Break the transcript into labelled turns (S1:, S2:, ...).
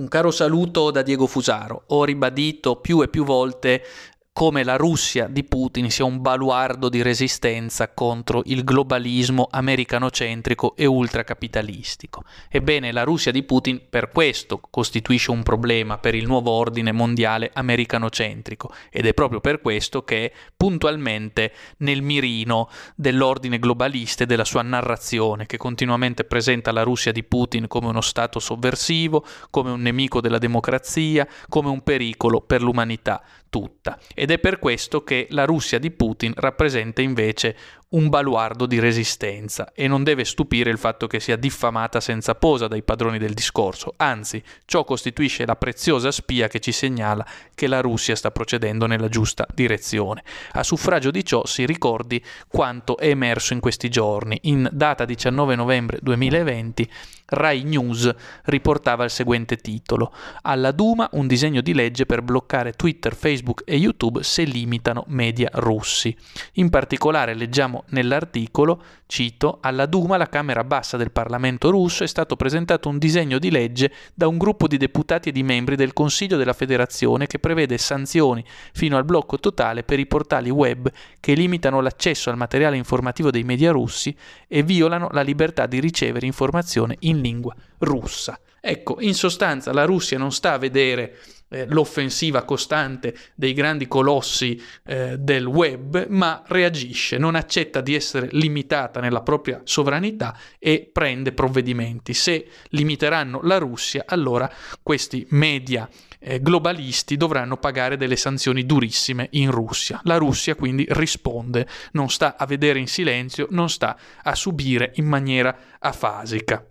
S1: Un caro saluto da Diego Fusaro. Ho ribadito più e più volte come la Russia di Putin sia un baluardo di resistenza contro il globalismo americanocentrico e ultracapitalistico. Ebbene, la Russia di Putin per questo costituisce un problema per il nuovo ordine mondiale americanocentrico ed è proprio per questo che è puntualmente nel mirino dell'ordine globalista e della sua narrazione che continuamente presenta la Russia di Putin come uno Stato sovversivo, come un nemico della democrazia, come un pericolo per l'umanità tutta. Ed è per questo che la Russia di Putin rappresenta invece un baluardo di resistenza e non deve stupire il fatto che sia diffamata senza posa dai padroni del discorso, anzi ciò costituisce la preziosa spia che ci segnala che la Russia sta procedendo nella giusta direzione. A suffragio di ciò si ricordi quanto è emerso in questi giorni. In data 19 novembre 2020 Rai News riportava il seguente titolo: Alla Duma un disegno di legge per bloccare Twitter, Facebook e YouTube se limitano media russi. In particolare leggiamo nell'articolo, cito, alla Duma, la Camera bassa del Parlamento russo, è stato presentato un disegno di legge da un gruppo di deputati e di membri del Consiglio della Federazione che prevede sanzioni fino al blocco totale per i portali web che limitano l'accesso al materiale informativo dei media russi e violano la libertà di ricevere informazione in lingua russa. Ecco, in sostanza la Russia non sta a vedere eh, l'offensiva costante dei grandi colossi eh, del web, ma reagisce, non accetta di essere limitata nella propria sovranità e prende provvedimenti. Se limiteranno la Russia, allora questi media eh, globalisti dovranno pagare delle sanzioni durissime in Russia. La Russia quindi risponde, non sta a vedere in silenzio, non sta a subire in maniera afasica.